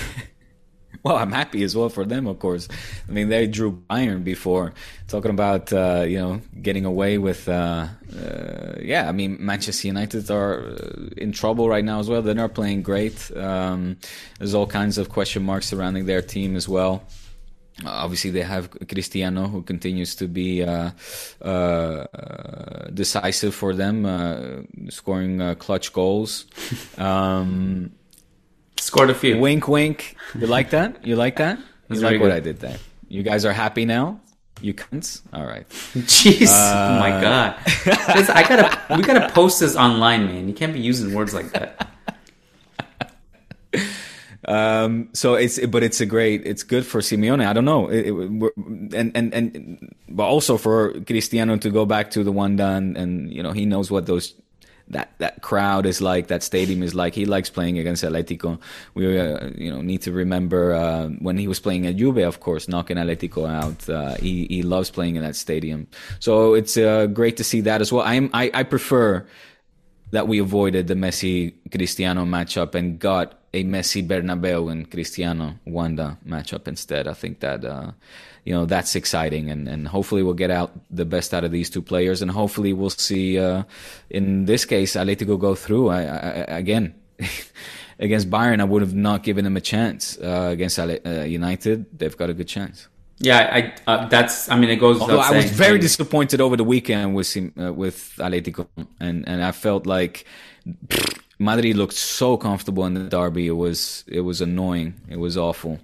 S1: Well, I'm happy as well for them, of course. I mean, they drew Bayern before, talking about uh, you know getting away with. Uh, uh, yeah, I mean, Manchester United are uh, in trouble right now as well. They're not playing great. Um, there's all kinds of question marks surrounding their team as well. Obviously, they have Cristiano, who continues to be uh, uh, uh, decisive for them, uh, scoring uh, clutch goals. Um,
S2: Scored a few.
S1: Wink, wink. You like that? You like that? You like what
S2: good.
S1: I did there? You guys are happy now? You cunts? All right.
S2: Jeez!
S1: Uh,
S2: oh my god! This- I gotta. We gotta post this online, man. You can't be using words like that.
S1: Um, so it's, but it's a great, it's good for Simeone. I don't know. It, it, and, and, and, but also for Cristiano to go back to the Wanda and, and, you know, he knows what those, that, that crowd is like, that stadium is like. He likes playing against Atletico. We, uh, you know, need to remember, uh, when he was playing at Juve, of course, knocking Atletico out. Uh, he, he loves playing in that stadium. So it's, uh, great to see that as well. I'm, I, I prefer, that we avoided the Messi Cristiano matchup and got a Messi Bernabeu and Cristiano Wanda matchup instead. I think that uh, you know that's exciting and, and hopefully we'll get out the best out of these two players and hopefully we'll see uh, in this case Atletico go through. I, I, again. Against Bayern, I would have not given them a chance. Uh, against uh, United, they've got a good chance.
S2: Yeah, I. Uh, that's. I mean, it goes
S1: Although I was very disappointed over the weekend with uh, with Atletico, and and I felt like Madrid looked so comfortable in the derby. It was it was annoying. It was awful.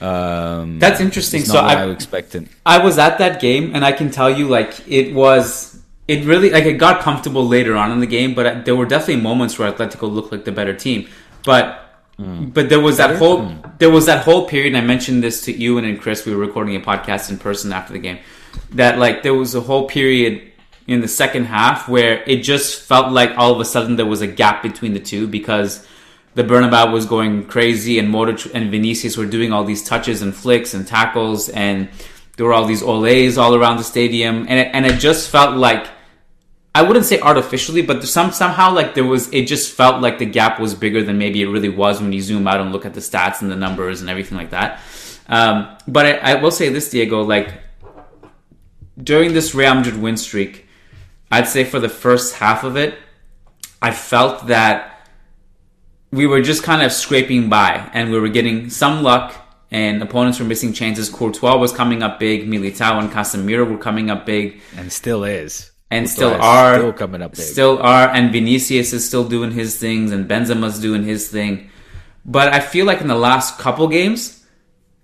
S1: Um,
S2: That's interesting. So
S1: what
S2: I-
S1: I expected.
S2: I was at that game, and I can tell you, like, it was. It really like it got comfortable later on in the game, but there were definitely moments where Atletico looked like the better team. But but there was that whole there was that whole period. And I mentioned this to you and, and Chris. We were recording a podcast in person after the game. That like there was a whole period in the second half where it just felt like all of a sudden there was a gap between the two because the Bernabeu was going crazy and Modric and Vinicius were doing all these touches and flicks and tackles and there were all these olays all around the stadium and it, and it just felt like I wouldn't say artificially, but some somehow like there was it just felt like the gap was bigger than maybe it really was when you zoom out and look at the stats and the numbers and everything like that. Um, but I, I will say this, Diego, like during this Real Madrid win streak, I'd say for the first half of it, I felt that we were just kind of scraping by and we were getting some luck and opponents were missing chances. Courtois was coming up big, Militao and Casemiro were coming up big.
S1: And still is.
S2: And
S1: Courtois
S2: still are.
S1: still coming up big.
S2: Still are. And Vinicius is still doing his things and Benzema's doing his thing. But I feel like in the last couple games,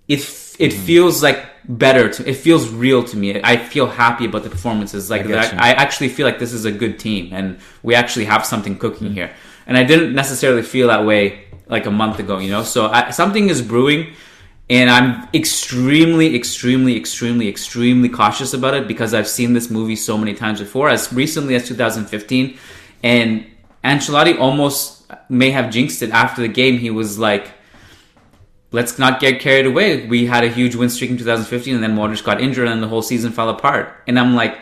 S2: it it
S1: Hmm.
S2: feels like better to it feels real to me. I feel happy about the performances like
S1: I
S2: that i actually feel like this is a good team and we actually have something cooking here. And i didn't necessarily feel that way like a month ago you know? So I, something is brewing and i'm extremely extremely extremely extremely cautious about it because i've seen this movie so many times before as recently as 2015 and Ancelotti almost may have jinxed it after the game. He was like let's not get carried away. We had a huge win streak in 2015, and then Modric got injured, and the whole season fell apart. And I'm like,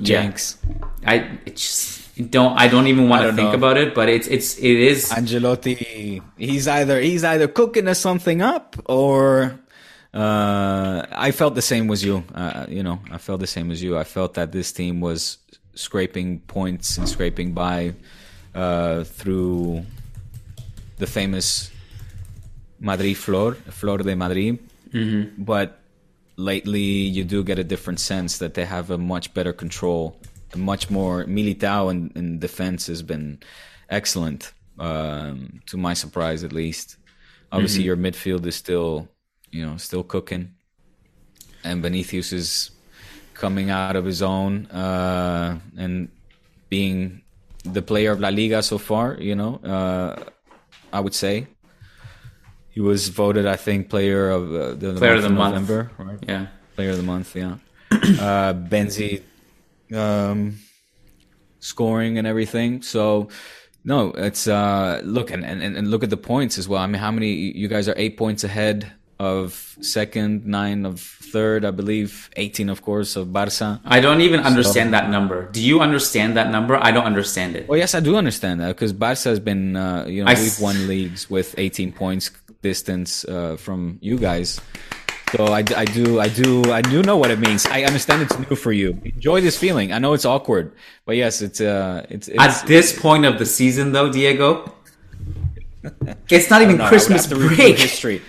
S1: Jinx.
S2: I it just don't. I don't even want to
S1: don't
S2: think
S1: know.
S2: about it. But it's it's it is.
S1: Ancelotti, he's either he's either cooking us something up or uh, I felt the same as you. Uh, you know, I felt the same as you. I felt that this team was scraping points and scraping by uh, through the famous Madrid Flor, Flor de Madrid.
S2: Mm-hmm.
S1: But lately, you do get a different sense that they have a much better control, A much more. Militao in, in defense has been excellent, um, to my surprise at least. Obviously,
S2: Mhm.
S1: your midfield is still, you know, still cooking, and Vinicius is coming out of his own uh, and being the player of La Liga so far. You know, uh, I would say he was voted, I think, player of uh, the
S2: Player of
S1: month
S2: the month.
S1: November, right?
S2: Yeah.
S1: player of the month. Yeah, uh, Benzi um, scoring and everything. So. No, it's uh look and, and and look at the points as well. I mean, how many you guys are eight points ahead of second, nine of third, I believe, eighteen of course of Barca.
S2: I don't even
S1: So-
S2: understand that number. Do you understand that number? I don't understand it.
S1: Well, yes, I do understand that because Barca has been, uh, you know,
S2: I
S1: we've won leagues with 18 points distance uh, from you guys. So I, I do, I do, I do know what it means. I understand it's new for you. Enjoy this feeling. I know it's awkward, but yes, it's, uh, it's, it's
S2: At this point of the season, though, Diego, it's not even
S1: No, I would
S2: Christmas break.
S1: history.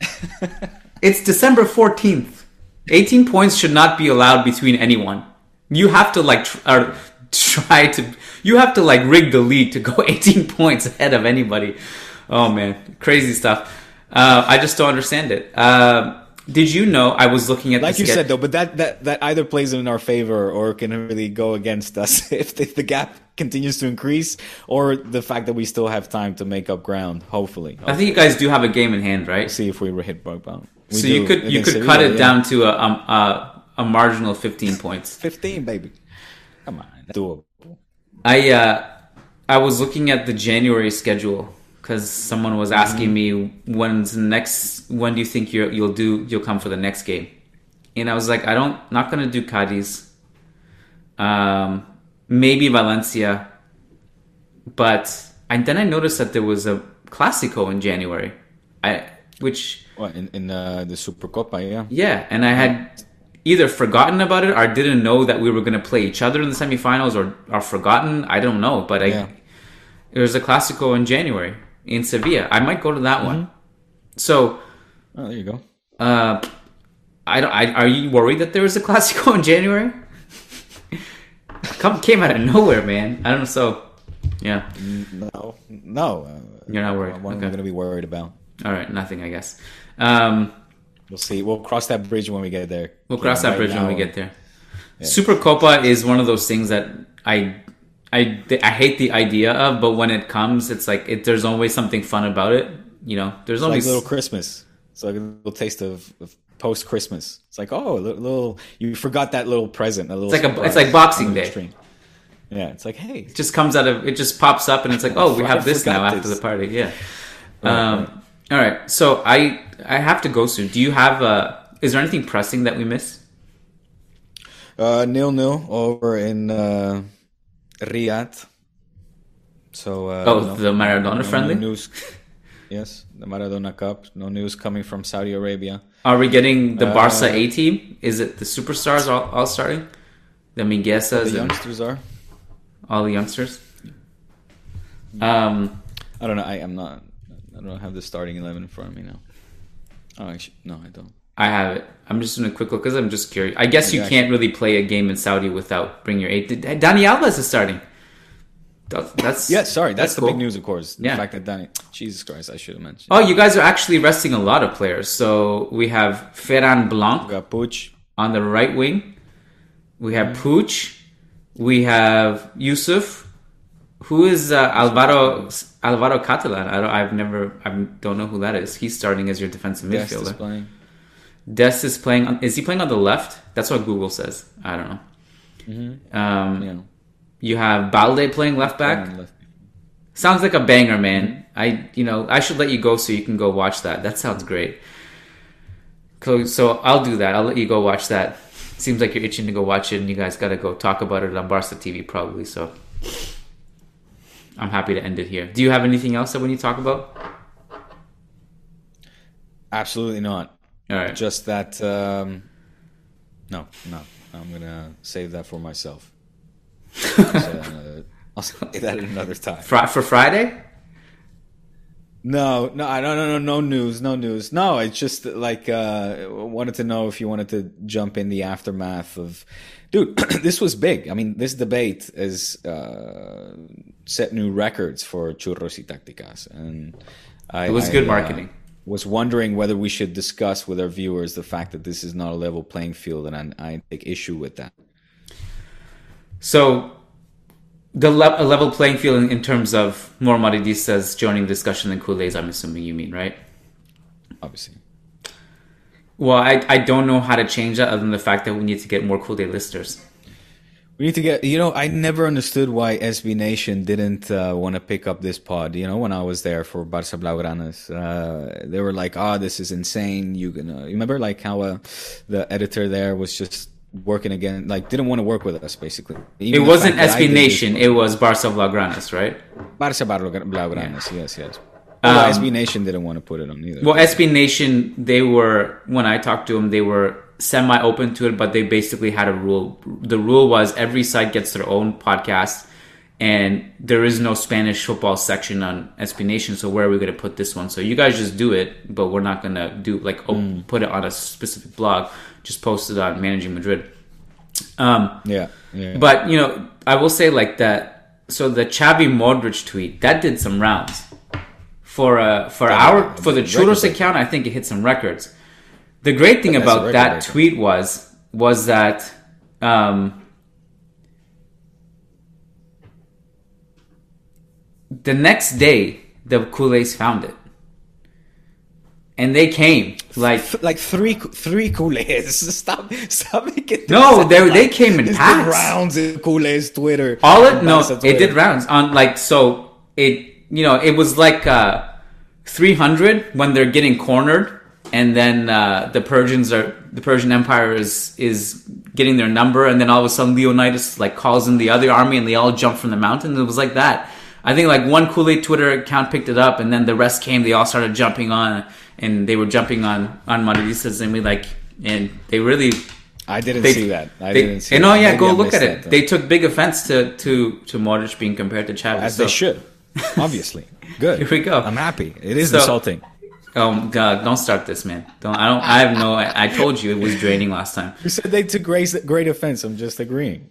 S2: It's December 14th. 18 points should not be allowed between anyone. You have to like tr- or try to you have to like rig the league to go 18 points ahead of anybody. Oh man, crazy stuff. Uh, I just don't understand it. Uh, did you know I was looking at
S1: Like you said though, but that, that, that either plays in our favor or can really go against us if the, the gap continues to increase or the fact that we still have time to make up ground, hopefully.
S2: I think you guys do have a game in hand, right?
S1: See if we hit bug bound. We
S2: so
S1: do
S2: you could you could
S1: Sevilla,
S2: cut it
S1: yeah.
S2: down to a, um, a a marginal 15 points.
S1: 15, baby. Come on, doable.
S2: I uh, I was looking at the January schedule because someone was asking me when's the next when do you think you're, you'll do you'll come for the next game, and I was like I don't not gonna do Cadiz, um, maybe Valencia, but and then I noticed that there was a Clásico in January, I which
S1: What, in, in uh, the Supercopa, yeah.
S2: yeah, and I had either forgotten about it or didn't know that we were going to play each other in the semifinals or are forgotten. I don't know, but I
S1: Yeah.
S2: there's a Clásico in January in Sevilla. I might go to that one. So,
S1: Oh, there you go.
S2: uh, I don't. I, are you worried that there was a Clásico in January? Come came out of nowhere, man. I don't know. So, yeah,
S1: No, no. Uh,
S2: you're not worried.
S1: What am I going to be worried about?
S2: All right, nothing. I guess. Um,
S1: We'll see. We'll cross that bridge when we get there.
S2: We'll cross that
S1: Right
S2: bridge when we get there. Super Copa is one of those things that I, I, I hate the idea of, but when it comes, it's like it, there's always something fun about it. You know, there's
S1: It's
S2: always
S1: like little Christmas. It's like a little taste of, of post Christmas. It's like oh, a little, little. You forgot that little present. A little.
S2: It's like a- it's like Boxing Day.
S1: stream. Yeah, it's like hey,
S2: it just comes out of it just pops up and it's like oh we have this now
S1: forgot
S2: after the party yeah.
S1: Right,
S2: um, All right, so I I have to go soon. Do you have uh Is there anything pressing that we miss?
S1: uh, nil nil over in uh, Riyadh. So uh,
S2: Oh,
S1: no-
S2: the Maradona
S1: no
S2: friendly?
S1: news. Yes, the Maradona Cup. No news coming from Saudi Arabia.
S2: Are we getting the
S1: Uh,
S2: Barca A team? Is it the superstars all, all starting? The Minguezas
S1: The youngsters are.
S2: all the youngsters. Um,
S1: I don't know. I am not. I don't have the starting eleven in front of me now. Oh, actually, no, I don't.
S2: I have it. I'm just doing a quick look because I'm just curious. I guess you
S1: Yeah,
S2: can't really play a game in Saudi without bring your eight. Dani Alves is starting. That's, that's
S1: Yeah, sorry. That's, the
S2: cool.
S1: big news, of course.
S2: Yeah.
S1: The fact that Danny. Jesus Christ, I should have mentioned.
S2: Oh, you guys are actually resting a lot of players. So we have Ferran Blanc
S1: got Puig.
S2: on the right wing. We have Puig. We have Yusuf. Who is uh, Alvaro Alvaro Catalan? I don't, I've never. I don't know who that is. He's starting as your defensive
S1: Dest is
S2: midfielder.
S1: playing.
S2: Des is playing. On, is he playing on the left? That's what Google says. I don't know.
S1: Mm-hmm.
S2: Um,
S1: Yeah.
S2: You have Balde playing left back.
S1: Left-
S2: Sounds like a banger, man. I, you know, I should let you go so you can go watch that. That sounds great. So, so I'll do that. I'll let you go watch that. Seems like you're itching to go watch it, and you guys got to go talk about it on Barca TV probably. So, I'm happy to end it here. Do you have anything else that we need to talk about?
S1: Absolutely not.
S2: All right.
S1: Just that. Um, no, no. I'm gonna save that for myself. Say I'll say that another time.
S2: For Friday?
S1: No, no, I don't, no, no, no news, no news. No, it's just like uh, wanted to know if you wanted to jump in the aftermath of, dude. this was big. I mean, this debate has uh, set new records for churros y tácticas, and I,
S2: It was
S1: I,
S2: good
S1: uh,
S2: marketing.
S1: was wondering whether we should discuss with our viewers the fact that this is not a level playing field, and I, I take issue with that.
S2: So, the le- a level playing field in, in terms of more Madridistas joining discussion than Culés, I'm assuming you mean, right?
S1: Obviously.
S2: Well, I, I don't know how to change that other than the fact that we need to get more Culé listeners.
S1: We need to get, you know, I never understood why SB Nation didn't uh, want to pick up this pod. You know, when I was there for Barça Blaugranes, uh, they were like, "Oh, this is insane." You can, uh, you remember like how uh, the editor there was just working again, like didn't want to work with us, basically. Even
S2: it wasn't
S1: fact that I
S2: SB Nation, it was Barça Blaugranes, right?
S1: Barça Blaugranes, yes, yes. Although
S2: Um,
S1: SB Nation didn't want to put it on either.
S2: Well, SB Nation, they were when I talked to them, they were semi open to it, but they basically had a rule. The rule was every site gets their own podcast, and there is no Spanish football section on SB Nation. So where are we going to put this one? So you guys just do it, but we're not going to do like oh, put it on a specific blog. Just post it on Managing Madrid. Um,
S1: yeah, yeah.
S2: But you know, I will say like that. So the Xavi Modric tweet that did some rounds for uh for our for the Churros account. I think it hit some records. The great thing about that
S1: breaker.
S2: tweet was was that um, the next day the Culés found it, and they came like
S1: like three three Culés. Stop stop making
S2: No, they-
S1: sound
S2: they came in packs.
S1: rounds in Culé's Twitter.
S2: all it no
S1: Barca
S2: it did rounds on like so it you know it was like uh 300 when they're getting cornered and then uh the persians are the persian empire is is getting their number and then all of a sudden leonidas like calls in the other army and they all jump from the mountain it was like that i think like one culé twitter account picked it up and then the rest came they all started jumping on and they were jumping on on madridistas and we like and they really
S1: I didn't
S2: they-
S1: see that. I
S2: they-
S1: didn't see.
S2: and oh yeah,
S1: Maybe
S2: go
S1: I
S2: look at it.
S1: though.
S2: They took big offense to to to Modric being compared to Chavez.
S1: as
S2: so-
S1: they should. Obviously, good.
S2: Here we go.
S1: I'm happy. It is
S2: So-
S1: insulting.
S2: Oh God! Don't start this, man. Don't. I don't. I have no. I, I told you it was draining last time.
S1: You said they took great, great offense. I'm just agreeing.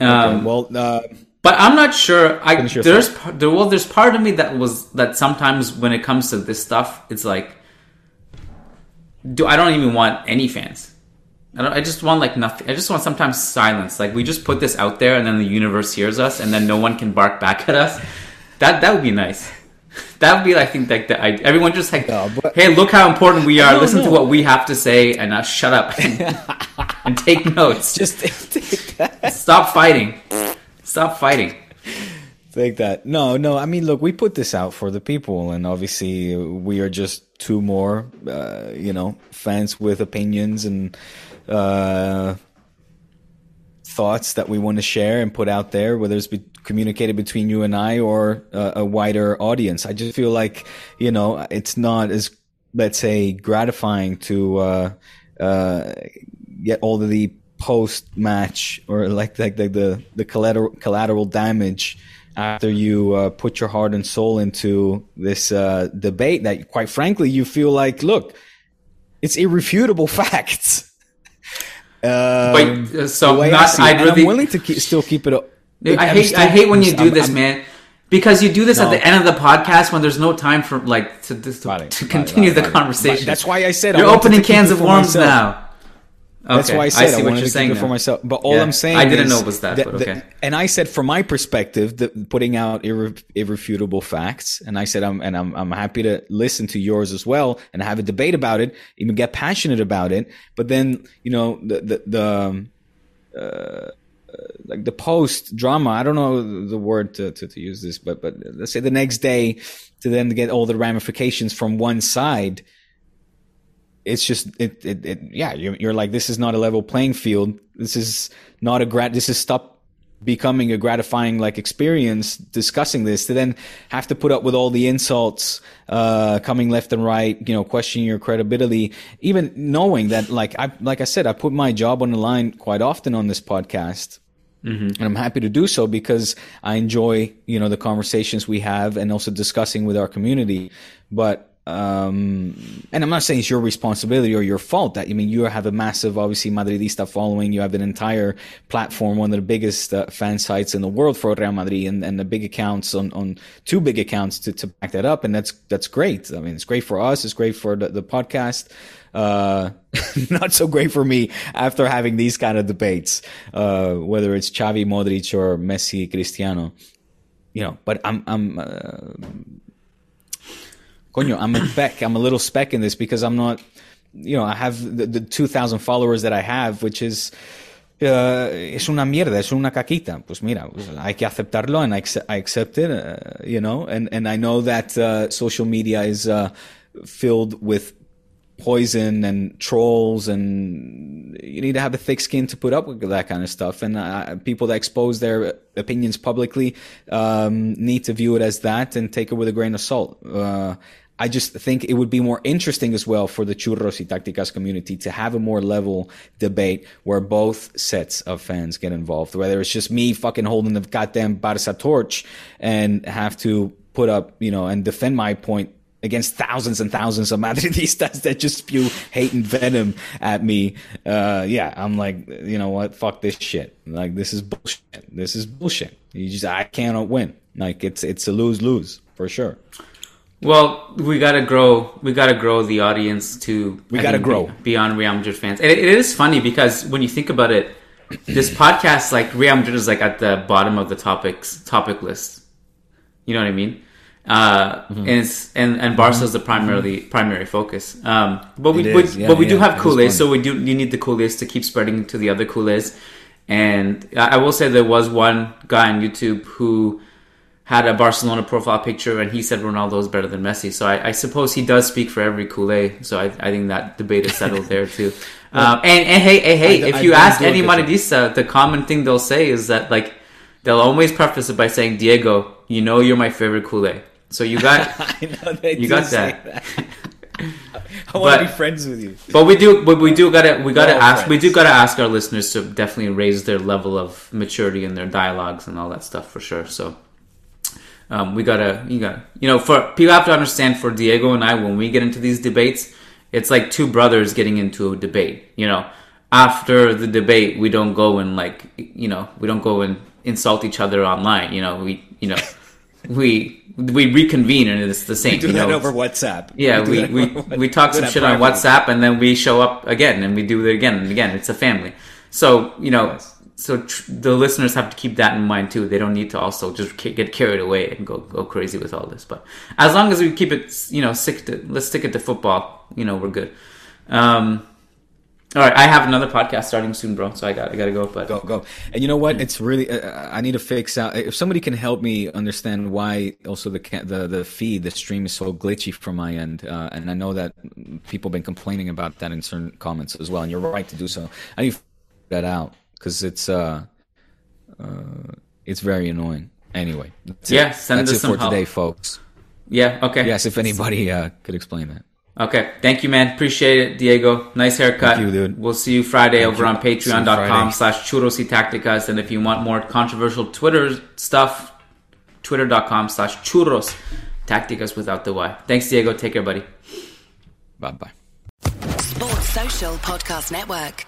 S2: Um,
S1: okay, well, uh,
S2: But I'm not sure. I there's there well there's part of me that was that sometimes when it comes to this stuff, it's like, do I don't even want any fans. I don't. I just want like nothing. I just want sometimes silence. Like we just put this out there, and then the universe hears us, and then no one can bark back at us. That that would be nice. That would be, I think, like the I, everyone just like, hey, look how important we are. Listen to what we have to say, and now shut up and, and take notes.
S1: Just take that.
S2: Stop fighting. Stop fighting.
S1: Take that. No, no. I mean, look, we put this out for the people, and obviously, we are just two more, uh, you know, fans with opinions and uh, thoughts that we want to share and put out there, whether it's be communicated between you and I or uh, a wider audience. I just feel like, you know, it's not as, let's say, gratifying to uh, uh, get all of the post match or like like the the, the collateral collateral damage after you uh, put your heart and soul into this uh, debate that quite frankly you feel like look it's irrefutable facts um,
S2: But, uh, so not- I
S1: and
S2: really-
S1: I'm willing to keep, still keep it up
S2: I
S1: I'm
S2: hate
S1: still-
S2: I hate when you do
S1: I'm-
S2: this,
S1: I'm-
S2: man. Because you do this at the end of the podcast when there's no time for like to to, to continue the conversation.
S1: That's why I said I
S2: you're opening cans of worms
S1: myself.
S2: Now.
S1: That's why I said I,
S2: see what
S1: wanted
S2: you're
S1: to
S2: saying
S1: keep it for myself. But all
S2: Yeah.
S1: I'm saying
S2: I didn't
S1: is
S2: know it was that, but
S1: the-
S2: okay.
S1: and I said, from my perspective, the, putting out irre- irrefutable facts, and I said, I'm and I'm I'm happy to listen to yours as well and have a debate about it, even get passionate about it. But then you know the the, the um, uh, like the post drama. I don't know the word to, to, to use this, but but let's say the next day to then get all the ramifications from one side it's just it, it, it yeah you're, you're like this is not a level playing field. This is not a grat this is stop becoming a gratifying like experience discussing this to then have to put up with all the insults uh coming left and right you know questioning your credibility even knowing that like i like i said i put my job on the line quite often on this podcast. And I'm happy to do so because I enjoy, you know, the conversations we have and also discussing with our community. But, um, and I'm not saying it's your responsibility or your fault that, I mean, you have a massive, obviously, Madridista following. You have an entire platform, one of the biggest uh, fan sites in the world for Real Madrid and, and the big accounts on, on two big accounts to, to back that up. And that's, that's great. I mean, it's great for us. It's great for the, the podcast. Uh, not so great for me after having these kind of debates, uh, whether it's Xavi, Modric, or Messi, Cristiano. You know, but I'm, I'm, uh, coño, I'm a speck. I'm a little speck in this because I'm not, you know, I have the, the 2,000 followers that I have, which is, uh, es una mierda, es una caquita. Pues mira, pues hay que aceptarlo and I, accept, I accept it, uh, you know, and, and I know that, uh, social media is, uh, filled with poison and trolls and you need to have a thick skin to put up with that kind of stuff and uh, people that expose their opinions publicly um, need to view it as that and take it with a grain of salt uh, I just think it would be more interesting as well for the Churros y Tácticas community to have a more level debate where both sets of fans get involved, whether it's just me fucking holding the goddamn Barca torch and have to put up, you know, and defend my point against thousands and thousands of Madridistas that just spew hate and venom at me. Uh, yeah, I'm like, you know what? Fuck this shit. Like, this is bullshit. This is bullshit. You just, I cannot win. Like, it's, it's a lose lose for sure.
S2: Well, we gotta grow. We gotta grow the audience to.
S1: We
S2: I
S1: gotta
S2: think,
S1: grow.
S2: beyond Real Madrid fans. And it, it is funny because when you think about it, this podcast, like Real Madrid, is like at the bottom of the topics topic list. You know what I mean? Uh,
S1: Mm-hmm.
S2: and it's and and Barca is the primarily primary focus. Um, but we, we
S1: yeah,
S2: but we do have
S1: Culé,
S2: so we do you need the Culé to keep spreading to the other Culés. And I I will say there was one guy on YouTube who had a Barcelona profile picture and he said Ronaldo is better than Messi. So I, I suppose he does speak for every Culé. So I, I think that debate is settled there too. um, and, and hey, hey, hey,
S1: I-
S2: if you ask any. Madridista, the common thing they'll say is that like they'll always preface it by saying, Diego, you know you're my favorite Culé. So you got
S1: I know they
S2: you got
S1: say
S2: that.
S1: I want to be friends with you.
S2: But we do, but we do gotta, we gotta ask, we do gotta ask our listeners to definitely raise their level of maturity in their dialogues and all that stuff for sure. So, um, we gotta, you gotta, you know, for people have to understand for Diego and I, when we get into these debates, it's like two brothers getting into a debate. You know, after the debate, we don't go and like, you know, we don't go and insult each other online. You know, we, you know, we we reconvene and it's the same.
S1: We do
S2: you
S1: that over WhatsApp.
S2: yeah,
S1: do
S2: we, we, we talk some shit on. WhatsApp and then we show up again and we do it again and again. It's a family. So, you know, so tr- the listeners have to keep that in mind too. They don't need to also just ca- get carried away and go, go crazy with all this. But as long as we keep it, you know, stick to, let's stick it to football, you know, we're good. Um, all right. I have another podcast starting soon, bro. So I got, I got to go, but
S1: Go go. And you know what? It's really uh, I need to fix out. If somebody can help me understand why also the the the feed the stream is so glitchy from my end, uh, and I know that people have been complaining about that in certain comments as well. And you're right to do so. I need to figure that out because it's uh, uh it's very annoying. Anyway, that's
S2: Yeah,
S1: it.
S2: send
S1: that's
S2: us
S1: it
S2: some
S1: for
S2: help.
S1: today, folks.
S2: yeah. Okay.
S1: Yes, if anybody uh, could explain that.
S2: Okay. Thank you, man. Appreciate it, Diego. Nice haircut.
S1: Thank you, dude.
S2: We'll see you Friday
S1: Thank
S2: over
S1: you.
S2: on patreon.com
S1: Friday.
S2: slash churros y tacticas. And if you want more controversial Twitter stuff, twitter.com slash churros tacticas without the Y. Thanks, Diego. Take care, buddy.
S1: Bye bye.
S3: Sports Social Podcast Network.